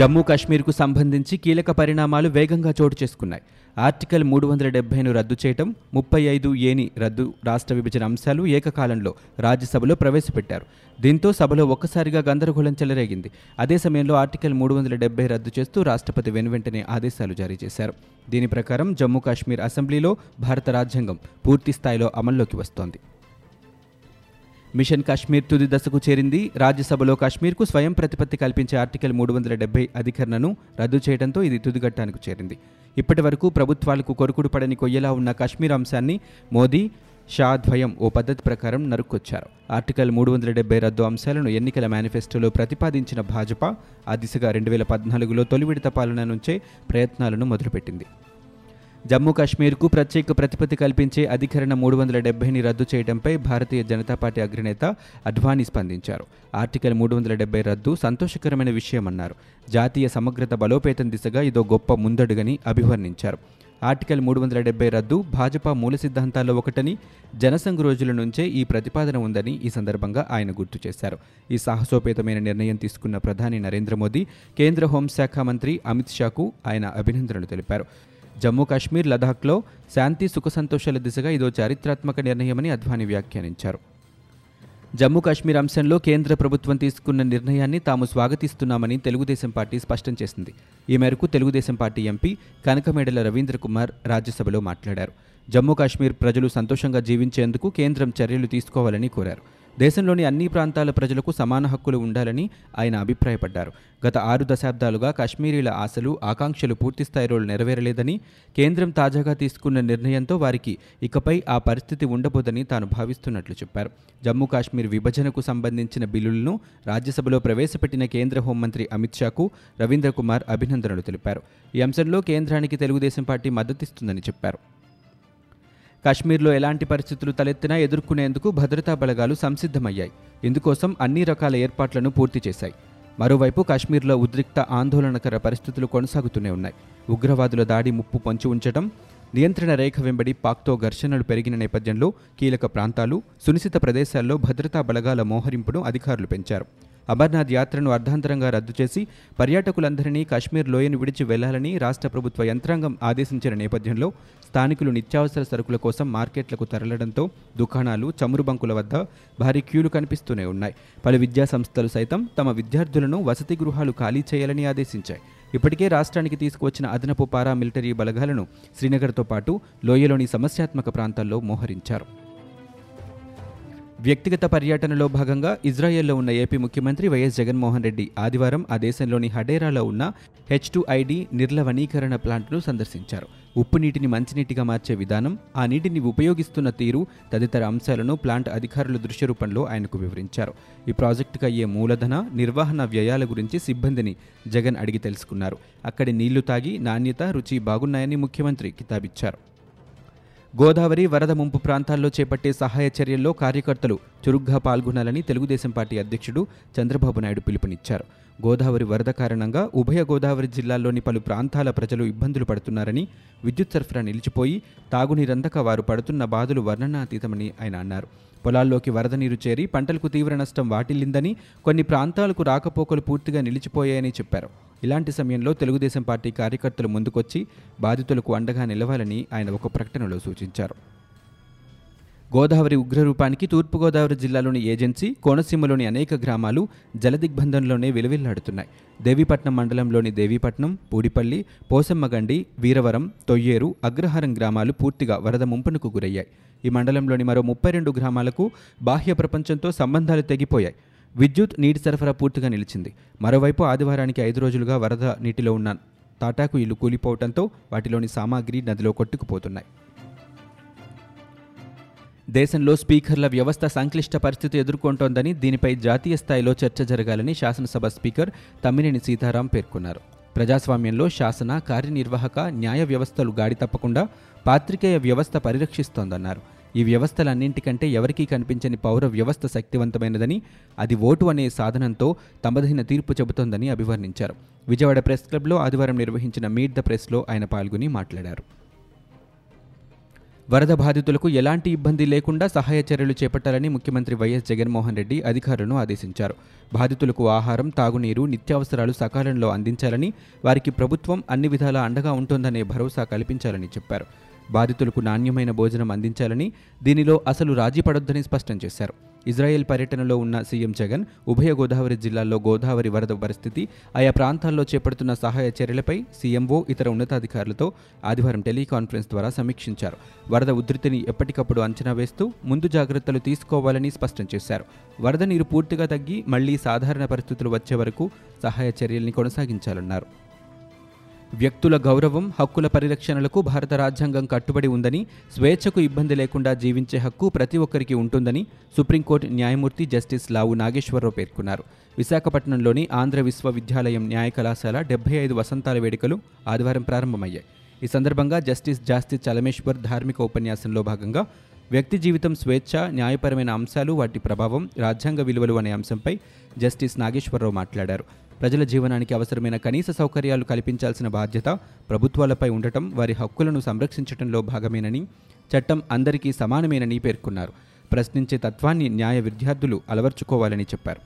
జమ్మూ కాశ్మీర్కు సంబంధించి కీలక పరిణామాలు వేగంగా చోటు చేసుకున్నాయి. ఆర్టికల్ మూడు వందల డెబ్బైను రద్దు చేయటం ముప్పై ఐదు ఏని రద్దు రాష్ట్ర విభజన అంశాలు ఏకకాలంలో రాజ్యసభలో ప్రవేశపెట్టారు. దీంతో సభలో ఒక్కసారిగా గందరగోళం చెలరేగింది. అదే సమయంలో ఆర్టికల్ మూడు వందల డెబ్బై రద్దు చేస్తూ రాష్ట్రపతి వెనువెంటనే ఆదేశాలు జారీ చేశారు. దీని ప్రకారం జమ్మూ కాశ్మీర్ అసెంబ్లీలో భారత రాజ్యాంగం పూర్తి స్థాయిలో అమల్లోకి వస్తోంది. మిషన్ కాశ్మీర్ తుది దశకు చేరింది. రాజ్యసభలో కాశ్మీర్కు స్వయం ప్రతిపత్తి కల్పించే ఆర్టికల్ మూడు వందల డెబ్బై అధికరణను రద్దు చేయడంతో ఇది తుదిఘట్టానికి చేరింది. ఇప్పటి వరకు ప్రభుత్వాలకు కొరుకుడు పడని కొయ్యలా ఉన్న కాశ్మీర్ అంశాన్ని మోదీ షా ద్వయం ఓ పద్ధతి ప్రకారం నరుక్కొచ్చారు. ఆర్టికల్ మూడు వందల డెబ్బై రద్దు అంశాలను ఎన్నికల మేనిఫెస్టోలో ప్రతిపాదించిన భాజపా ఆ దిశగా రెండు వేల పద్నాలుగులో తొలి విడత పాలన నుంచే ప్రయత్నాలను మొదలుపెట్టింది. జమ్మూ కాశ్మీర్కు ప్రత్యేక ప్రతిపత్తి కల్పించే అధికరణ మూడు వందల డెబ్బైని రద్దు చేయడంపై భారతీయ జనతా పార్టీ అగ్రనేత అడ్వానీ స్పందించారు. ఆర్టికల్ మూడు వందల డెబ్బై రద్దు సంతోషకరమైన విషయమన్నారు. జాతీయ సమగ్రత బలోపేతం దిశగా ఇదో గొప్ప ముందడుగని అభివర్ణించారు. ఆర్టికల్ మూడు వందల డెబ్బై రద్దు భాజపా మూల సిద్ధాంతాల్లో ఒకటని జనసంఘ్ రోజుల నుంచే ఈ ప్రతిపాదన ఉందని ఈ సందర్భంగా ఆయన గుర్తు చేశారు. ఈ సాహసోపేతమైన నిర్ణయం తీసుకున్న ప్రధాని నరేంద్ర మోదీ కేంద్ర హోంశాఖ మంత్రి అమిత్ షాకు ఆయన అభినందనలు తెలిపారు. జమ్మూ కాశ్మీర్ లదాఖ్లో శాంతి సుఖ సంతోషాల దిశగా ఇదో చారిత్రాత్మక నిర్ణయమని అద్వానీ వ్యాఖ్యానించారు. జమ్మూ కాశ్మీర్ అంశంలో కేంద్ర ప్రభుత్వం తీసుకున్న నిర్ణయాన్ని తాము స్వాగతిస్తున్నామని తెలుగుదేశం పార్టీ స్పష్టం చేసింది. ఈ మేరకు తెలుగుదేశం పార్టీ ఎంపీ కనకమేడల రవీంద్ర కుమార్ రాజ్యసభలో మాట్లాడారు. జమ్మూ కాశ్మీర్ ప్రజలు సంతోషంగా జీవించేందుకు కేంద్రం చర్యలు తీసుకోవాలని కోరారు. దేశంలోని అన్ని ప్రాంతాల ప్రజలకు సమాన హక్కులు ఉండాలని ఆయన అభిప్రాయపడ్డారు. గత ఆరు దశాబ్దాలుగా కాశ్మీరీల ఆశలు ఆకాంక్షలు పూర్తిస్థాయిలో నెరవేరలేదని కేంద్రం తాజాగా తీసుకున్న నిర్ణయంతో వారికి ఇకపై ఆ పరిస్థితి ఉండబోదని తాను భావిస్తున్నట్లు చెప్పారు. జమ్మూ కాశ్మీర్ విభజనకు సంబంధించిన బిల్లులను రాజ్యసభలో ప్రవేశపెట్టిన కేంద్ర హోంమంత్రి అమిత్ షాకు రవీంద్ర కుమార్ అభినందనలు తెలిపారు. ఈ అంశంలో కేంద్రానికి తెలుగుదేశం పార్టీ మద్దతిస్తుందని చెప్పారు. కాశ్మీర్లో ఎలాంటి పరిస్థితులు తలెత్తినా ఎదుర్కొనేందుకు భద్రతా బలగాలు సంసిద్ధమయ్యాయి. ఇందుకోసం అన్ని రకాల ఏర్పాట్లను పూర్తి చేశాయి. మరోవైపు కాశ్మీర్లో ఉద్రిక్త ఆందోళనకర పరిస్థితులు కొనసాగుతూనే ఉన్నాయి. ఉగ్రవాదుల దాడి ముప్పు పొంచి ఉంచడం నియంత్రణ రేఖ వెంబడి పాక్తో ఘర్షణలు పెరిగిన నేపథ్యంలో కీలక ప్రాంతాలు సునిశిత ప్రదేశాల్లో భద్రతా బలగాల మోహరింపును అధికారులు పెంచారు. అమర్నాథ్ యాత్రను అర్ధాంతరంగా రద్దు చేసి పర్యాటకులందరినీ కాశ్మీర్ లోయను విడిచి వెళ్ళాలని రాష్ట్ర ప్రభుత్వ యంత్రాంగం ఆదేశించిన నేపథ్యంలో స్థానికులు నిత్యావసర సరుకుల కోసం మార్కెట్లకు తరలడంతో దుకాణాలు చమురు బంకుల వద్ద భారీ క్యూలు కనిపిస్తూనే ఉన్నాయి. పలు విద్యా సంస్థలు సైతం తమ విద్యార్థులను వసతి గృహాలు ఖాళీ చేయాలని ఆదేశించాయి. ఇప్పటికే రాష్ట్రానికి తీసుకువచ్చిన అదనపు పారామిలిటరీ బలగాలను శ్రీనగర్తో పాటు లోయలోని సమస్యాత్మక ప్రాంతాల్లో మోహరించారు. వ్యక్తిగత పర్యటనలో భాగంగా ఇజ్రాయెల్లో ఉన్న ఏపీ ముఖ్యమంత్రి వైఎస్ జగన్మోహన్ రెడ్డి ఆదివారం ఆ దేశంలోని హడేరాలో ఉన్న హెచ్ టు ఐడి నిర్లవణీకరణ ప్లాంట్ను సందర్శించారు. ఉప్పు నీటిని మంచినీటిగా మార్చే విధానం ఆ నీటిని ఉపయోగిస్తున్న తీరు తదితర అంశాలను ప్లాంట్ అధికారుల దృశ్య రూపంలో ఆయనకు వివరించారు. ఈ ప్రాజెక్టుకు అయ్యే మూలధన నిర్వహణ వ్యయాల గురించి సిబ్బందిని జగన్ అడిగి తెలుసుకున్నారు. అక్కడి నీళ్ళు తాగి నాణ్యత రుచి బాగున్నాయని ముఖ్యమంత్రి కితాబిచ్చారు. గోదావరి వరద ముంపు ప్రాంతాల్లో చేపట్టే సహాయ చర్యల్లో కార్యకర్తలు చురుగ్గా పాల్గొనాలని తెలుగుదేశం పార్టీ అధ్యక్షుడు చంద్రబాబు నాయుడు పిలుపునిచ్చారు. గోదావరి వరద కారణంగా ఉభయ గోదావరి జిల్లాల్లోని పలు ప్రాంతాల ప్రజలు ఇబ్బందులు పడుతున్నారని విద్యుత్ సరఫరా నిలిచిపోయి తాగునీరందక వారు పడుతున్న బాధలు వర్ణనాతీతమని ఆయన అన్నారు. పొలాల్లోకి వరద నీరు చేరి పంటలకు తీవ్ర నష్టం వాటిల్లిందని కొన్ని ప్రాంతాలకు రాకపోకలు పూర్తిగా నిలిచిపోయాయని చెప్పారు. ఇలాంటి సమయంలో తెలుగుదేశం పార్టీ కార్యకర్తలు ముందుకొచ్చి బాధితులకు అండగా నిలవాలని ఆయన ఒక ప్రకటనలో సూచించారు. గోదావరి ఉగ్రరూపానికి తూర్పుగోదావరి జిల్లాలోని ఏజెన్సీ కోనసీమలోని అనేక గ్రామాలు జలదిగ్బంధంలోనే విలువిల్లాడుతున్నాయి. దేవీపట్నం మండలంలోని దేవీపట్నం పూడిపల్లి పోసమ్మగండి వీరవరం తొయ్యేరు అగ్రహారం గ్రామాలు పూర్తిగా వరద ముంపునకు గురయ్యాయి. ఈ మండలంలోని మరో ముప్పై రెండు గ్రామాలకు బాహ్య ప్రపంచంతో సంబంధాలు తెగిపోయాయి. విద్యుత్ నీటి సరఫరా పూర్తిగా నిలిచింది. మరోవైపు ఆదివారానికి ఐదు రోజులుగా వరద నీటిలో ఉన్న తాటాకు ఇల్లు కూలిపోవడంతో వాటిలోని సామాగ్రి నదిలో కొట్టుకుపోతున్నాయి. దేశంలో స్పీకర్ల వ్యవస్థ సంక్లిష్ట పరిస్థితి ఎదుర్కొంటోందని దీనిపై జాతీయ స్థాయిలో చర్చ జరగాలని శాసనసభ స్పీకర్ తమ్మినేని సీతారాం పేర్కొన్నారు. ప్రజాస్వామ్యంలో శాసన కార్యనిర్వాహక న్యాయ వ్యవస్థలు గాడి తప్పకుండా పాత్రికేయ వ్యవస్థ పరిరక్షిస్తోందన్నారు. ఈ వ్యవస్థలన్నింటికంటే ఎవరికీ కనిపించని పౌర వ్యవస్థ శక్తివంతమైనదని అది ఓటు అనే సాధనంతో తమదైన తీర్పు చెబుతోందని అభివర్ణించారు. విజయవాడ ప్రెస్ క్లబ్లో ఆదివారం నిర్వహించిన మీట్ ద ప్రెస్లో ఆయన పాల్గొని మాట్లాడారు. వరద బాధితులకు ఎలాంటి ఇబ్బంది లేకుండా సహాయ చర్యలు చేపట్టాలని ముఖ్యమంత్రి వైఎస్ జగన్మోహన్ రెడ్డి అధికారులను ఆదేశించారు. బాధితులకు ఆహారం తాగునీరు నిత్యావసరాలు సకాలంలో అందించాలని వారికి ప్రభుత్వం అన్ని విధాలా అండగా ఉంటుందనే భరోసా కల్పించాలని చెప్పారు. బాధితులకు నాణ్యమైన భోజనం అందించాలని దీనిలో అసలు రాజీ పడొద్దని స్పష్టం చేశారు. ఇజ్రాయెల్ పర్యటనలో ఉన్న సీఎం జగన్ ఉభయ గోదావరి జిల్లాల్లో గోదావరి వరద పరిస్థితి ఆయా ప్రాంతాల్లో చేపడుతున్న సహాయ చర్యలపై సీఎంఓ ఇతర ఉన్నతాధికారులతో ఆదివారం టెలికాన్ఫరెన్స్ ద్వారా సమీక్షించారు. వరద ఉధృతిని ఎప్పటికప్పుడు అంచనా వేస్తూ ముందు జాగ్రత్తలు తీసుకోవాలని స్పష్టం చేశారు. వరద నీరు పూర్తిగా తగ్గి మళ్ళీ సాధారణ పరిస్థితులు వచ్చే వరకు సహాయ చర్యల్ని కొనసాగించాలన్నారు. వ్యక్తుల గౌరవం హక్కుల పరిరక్షణలకు భారత రాజ్యాంగం కట్టుబడి ఉందని స్వేచ్ఛకు ఇబ్బంది లేకుండా జీవించే హక్కు ప్రతి ఒక్కరికి ఉంటుందని సుప్రీంకోర్టు న్యాయమూర్తి జస్టిస్ లావు నాగేశ్వరరావు పేర్కొన్నారు. విశాఖపట్నంలోని ఆంధ్ర విశ్వవిద్యాలయం న్యాయ కళాశాల డెబ్బై ఐదు వసంతాల వేడుకలు ఆదివారం ప్రారంభమయ్యాయి. ఈ సందర్భంగా జస్టిస్ జాస్తి చలమేశ్వర్ ధార్మిక ఉపన్యాసంలో భాగంగా వ్యక్తి జీవితం స్వేచ్ఛ న్యాయపరమైన అంశాలు వాటి ప్రభావం రాజ్యాంగ విలువలు అనే అంశంపై జస్టిస్ నాగేశ్వరరావు మాట్లాడారు. ప్రజల జీవనానికి అవసరమైన కనీస సౌకర్యాలు కల్పించాల్సిన బాధ్యత ప్రభుత్వాలపై ఉండటం వారి హక్కులను సంరక్షించడంలో భాగమేనని చట్టం అందరికీ సమానమేనని పేర్కొన్నారు. ప్రశ్నించే తత్వాన్ని న్యాయ విద్యార్థులు అలవర్చుకోవాలని చెప్పారు.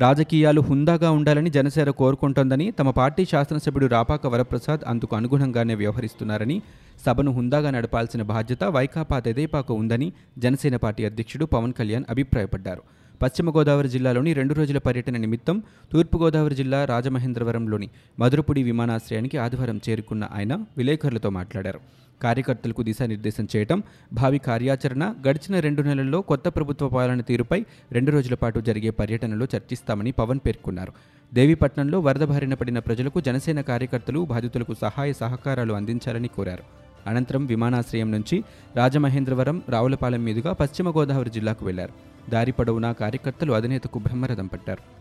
రాజకీయాలు హుందాగా ఉండాలని జనసేన కోరుకుంటోందని తమ పార్టీ శాసనసభ్యుడు రాపాక వరప్రసాద్ అందుకు అనుగుణంగానే వ్యవహరిస్తున్నారని సభను హుందాగా నడపాల్సిన బాధ్యత వైకాపా తెదేపాకు ఉందని జనసేన పార్టీ అధ్యక్షుడు పవన్ కళ్యాణ్ అభిప్రాయపడ్డారు. పశ్చిమ గోదావరి జిల్లాలోని రెండు రోజుల పర్యటన నిమిత్తం తూర్పుగోదావరి జిల్లా రాజమహేంద్రవరంలోని మధురపుడి విమానాశ్రయానికి ఆదివారం చేరుకున్న ఆయన విలేకరులతో మాట్లాడారు. కార్యకర్తలకు దిశానిర్దేశం చేయటం భావి కార్యాచరణ గడిచిన రెండు నెలల్లో కొత్త ప్రభుత్వ పాలన తీరుపై రెండు రోజుల పాటు జరిగే పర్యటనలో చర్చిస్తామని పవన్ పేర్కొన్నారు. దేవీపట్నంలో వరద బారిన పడిన ప్రజలకు జనసేన కార్యకర్తలు బాధితులకు సహాయ సహకారాలు అందించాలని కోరారు. అనంతరం విమానాశ్రయం నుంచి రాజమహేంద్రవరం రావులపాలెం మీదుగా పశ్చిమ గోదావరి జిల్లాకు వెళ్ళారు. దారి పొడవునా కార్యకర్తలు అధినేతకు బ్రహ్మరథం పట్టారు.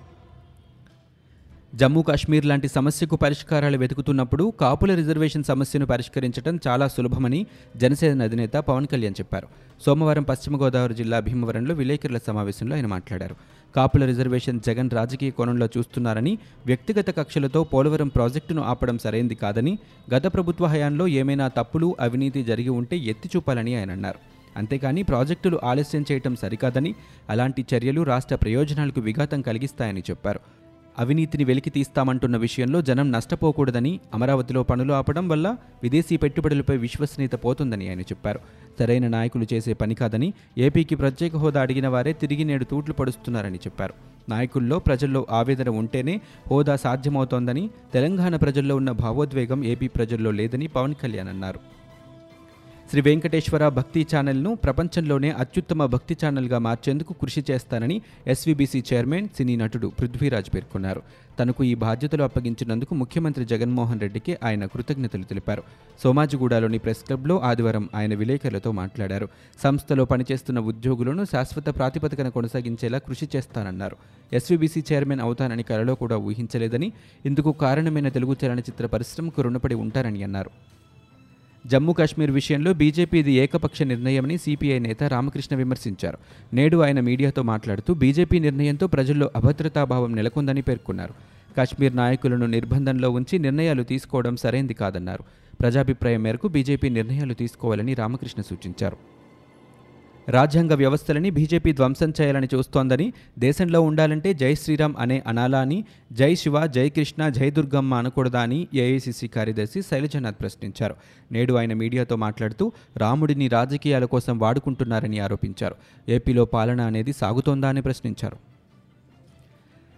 జమ్మూ కాశ్మీర్ లాంటి సమస్యకు పరిష్కారాలు వెతుకుతున్నప్పుడు కాపుల రిజర్వేషన్ సమస్యను పరిష్కరించడం చాలా సులభమని జనసేన అధినేత పవన్ కళ్యాణ్ చెప్పారు. సోమవారం పశ్చిమ గోదావరి జిల్లా భీమవరంలో విలేకరుల సమావేశంలో ఆయన మాట్లాడారు. కాపుల రిజర్వేషన్ జగన్ రాజకీయ కోణంలో చూస్తున్నారని వ్యక్తిగత కక్షలతో పోలవరం ప్రాజెక్టును ఆపడం సరైంది కాదని గత ప్రభుత్వ హయాంలో ఏమైనా తప్పులు అవినీతి జరిగి ఉంటే ఎత్తి చూపాలని ఆయన అన్నారు. అంతేకాని ప్రాజెక్టులు ఆలస్యం చేయటం సరికాదని అలాంటి చర్యలు రాష్ట్ర ప్రయోజనాలకు విఘాతం కలిగిస్తాయని చెప్పారు. అవినీతిని వెలికి తీస్తామంటున్న విషయంలో జనం నష్టపోకూడదని అమరావతిలో పనులు ఆపడం వల్ల విదేశీ పెట్టుబడులపై విశ్వసనీయత పోతుందని ఆయన చెప్పారు. సరైన నాయకులు చేసే పని కాదని ఏపీకి ప్రత్యేక హోదా అడిగిన వారే తిరిగి నేడు తూట్లు పడుస్తున్నారని చెప్పారు. నాయకుల్లో ప్రజల్లో ఆవేదన ఉంటేనే హోదా సాధ్యమవుతోందని తెలంగాణ ప్రజల్లో ఉన్న భావోద్వేగం ఏపీ ప్రజల్లో లేదని పవన్ కళ్యాణ్ అన్నారు. శ్రీ వెంకటేశ్వర భక్తి ఛానల్ను ప్రపంచంలోనే అత్యుత్తమ భక్తి ఛానల్గా మార్చేందుకు కృషి చేస్తానని ఎస్వీబీసీ చైర్మన్ సినీ నటుడు పృథ్వీరాజ్ పేర్కొన్నారు. తనకు ఈ బాధ్యతలు అప్పగించినందుకు ముఖ్యమంత్రి జగన్మోహన్ రెడ్డికి ఆయన కృతజ్ఞతలు తెలిపారు. సోమాజిగూడలోని ప్రెస్ క్లబ్లో ఆదివారం ఆయన విలేకరులతో మాట్లాడారు. సంస్థలో పనిచేస్తున్న ఉద్యోగులను శాశ్వత ప్రాతిపదికన కొనసాగించేలా కృషి చేస్తానన్నారు. ఎస్వీబీసీ చైర్మన్ అవుతానని కలలో కూడా ఊహించలేదని ఇందుకు కారణమైన తెలుగు చలనచిత్ర పరిశ్రమకు రుణపడి ఉంటారని అన్నారు. జమ్మూ కాశ్మీర్ విషయంలో బీజేపీది ఏకపక్ష నిర్ణయమని సిపిఐ నేత రామకృష్ణ విమర్శించారు. నేడు ఆయన మీడియాతో మాట్లాడుతూ బీజేపీ నిర్ణయంతో ప్రజల్లో అభద్రతాభావం నెలకొందని పేర్కొన్నారు. కాశ్మీర్ నాయకులను నిర్బంధంలో ఉంచి నిర్ణయాలు తీసుకోవడం సరైంది కాదన్నారు. ప్రజాభిప్రాయం మేరకు బీజేపీ నిర్ణయాలు తీసుకోవాలని రామకృష్ణ సూచించారు. రాజ్యాంగ వ్యవస్థలని బీజేపీ ధ్వంసం చేయాలని చూస్తోందని దేశంలో ఉండాలంటే జై శ్రీరామ్ అనే అనాలా అని జై శివ జై కృష్ణ జై దుర్గమ్మ అనకూడదా అని ఏఐసిసి కార్యదర్శి శైలజనాథ్ ప్రశ్నించారు. నేడు ఆయన మీడియాతో మాట్లాడుతూ రాముడిని రాజకీయాల కోసం వాడుకుంటున్నారని ఆరోపించారు. ఏపీలో పాలన అనేది సాగుతోందా అని ప్రశ్నించారు.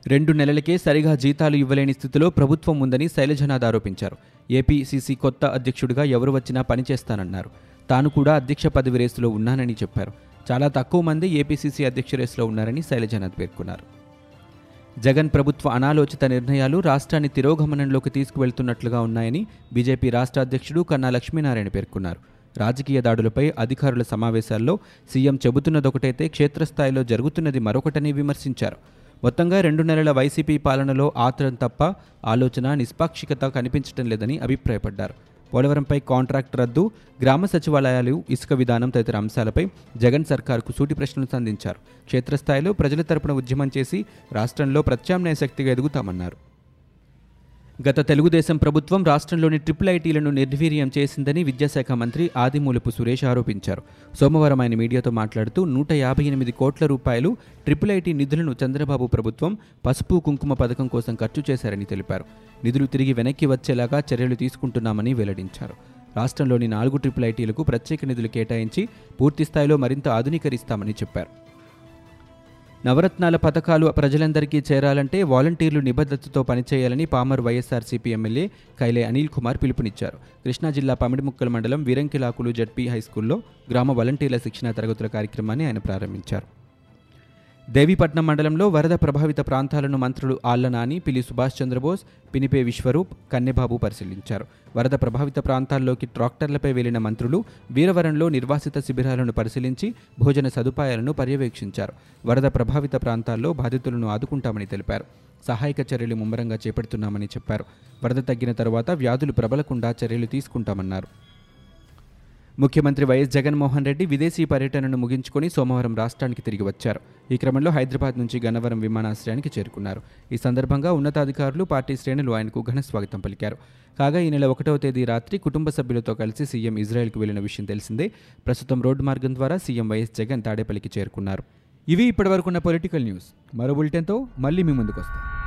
రెండు నెలలకే సరిగా జీతాలు ఇవ్వలేని స్థితిలో ప్రభుత్వం ఉందని శైలజనాథ్ ఆరోపించారు. ఏపీసీసీ కొత్త అధ్యక్షుడిగా ఎవరు వచ్చినా పనిచేస్తానన్నారు. తాను కూడా అధ్యక్ష పదవి రేసులో ఉన్నానని చెప్పారు. చాలా తక్కువ మంది ఏపీసీసీ అధ్యక్ష రేసులో ఉన్నారని శైలజనాథ్ పేర్కొన్నారు. జగన్ ప్రభుత్వ అనాలోచిత నిర్ణయాలు రాష్ట్రాన్ని తిరోగమనంలోకి తీసుకువెళ్తున్నట్లుగా ఉన్నాయని బీజేపీ రాష్ట్ర అధ్యక్షుడు కన్నా లక్ష్మీనారాయణ పేర్కొన్నారు. రాజకీయ దాడులపై అధికారుల సమావేశాల్లో సీఎం చెబుతున్నదొకటైతే క్షేత్రస్థాయిలో జరుగుతున్నది మరొకటని విమర్శించారు. మొత్తంగా రెండు నెలల వైసీపీ పాలనలో ఆత్రం తప్ప ఆలోచన నిష్పాక్షికత కనిపించడం లేదని అభిప్రాయపడ్డారు. పోలవరంపై కాంట్రాక్ట్ రద్దు గ్రామ సచివాలయాలు ఇసుక విధానం తదితర అంశాలపై జగన్ సర్కార్కు సూటి ప్రశ్నలు సంధించారు. క్షేత్రస్థాయిలో ప్రజల తరపున ఉద్యమం చేసి రాష్ట్రంలో ప్రత్యామ్నాయ శక్తిగా ఎదుగుతామన్నారు. గత తెలుగుదేశం ప్రభుత్వం రాష్ట్రంలోని ట్రిపుల్ ఐటీలను నిర్వీర్యం చేసిందని విద్యాశాఖ మంత్రి ఆదిమూలపు సురేష్ ఆరోపించారు. సోమవారం ఆయన మీడియాతో మాట్లాడుతూ నూట యాభై ఎనిమిది కోట్ల రూపాయలు ట్రిపుల్ ఐటీ నిధులను చంద్రబాబు ప్రభుత్వం పసుపు కుంకుమ పథకం కోసం ఖర్చు చేశారని తెలిపారు. నిధులు తిరిగి వెనక్కి వచ్చేలాగా చర్యలు తీసుకుంటున్నామని వెల్లడించారు. రాష్ట్రంలోని నాలుగు ట్రిపుల్ ఐటీలకు ప్రత్యేక నిధులు కేటాయించి పూర్తి స్థాయిలో మరింత ఆధునీకరిస్తామని చెప్పారు. నవరత్నాల పథకాలు ప్రజలందరికీ చేరాలంటే వాలంటీర్లు నిబద్ధతతో పనిచేయాలని palmar YSRCP MLA Kaile Anil Kumar పిలుపునిచ్చారు. కృష్ణా జిల్లా పమిడిముక్కల మండలం వీరంకిలాకులు జడ్పీ హైస్కూల్లో గ్రామ వాలంటీర్ల శిక్షణ తరగతుల కార్యక్రమాన్ని ఆయన ప్రారంభించారు. దేవీపట్నం మండలంలో వరద ప్రభావిత ప్రాంతాలను మంత్రులు ఆళ్ళనాని పిలి సుభాష్ చంద్రబోస్ పినిపే విశ్వరూప్ కన్నెబాబు పరిశీలించారు. వరద ప్రభావిత ప్రాంతాల్లోకి ట్రాక్టర్లపై వెళ్ళిన మంత్రులు వీరవరంలో నిర్వాసిత శిబిరాలను పరిశీలించి భోజన సదుపాయాలను పర్యవేక్షించారు. వరద ప్రభావిత ప్రాంతాల్లో బాధితులను ఆదుకుంటామని తెలిపారు. సహాయక చర్యలు ముమ్మరంగా చేపడుతున్నామని చెప్పారు. వరద తగ్గిన తరువాత వ్యాధులు ప్రబలకుండా చర్యలు తీసుకుంటామన్నారు. ముఖ్యమంత్రి వైఎస్ జగన్మోహన్ రెడ్డి విదేశీ పర్యటనను ముగించుకొని సోమవారం రాష్ట్రానికి తిరిగి వచ్చారు. ఈ క్రమంలో హైదరాబాద్ నుంచి గన్నవరం విమానాశ్రయానికి చేరుకున్నారు. ఈ సందర్భంగా ఉన్నతాధికారులు పార్టీ శ్రేణులు ఆయనకు ఘన స్వాగతం పలికారు. కాగా ఈ నెల ఒకటవ తేదీ రాత్రి కుటుంబ సభ్యులతో కలిసి సీఎం ఇజ్రాయెల్కు వెళ్ళిన విషయం తెలిసిందే. ప్రస్తుతం రోడ్డు మార్గం ద్వారా సీఎం వైఎస్ జగన్ తాడేపల్లికి చేరుకున్నారు. ఇవి ఇప్పటివరకున్న పొలిటికల్ న్యూస్. మరో బులెటిన్తో మళ్ళీ మీ ముందుకు వస్తాం.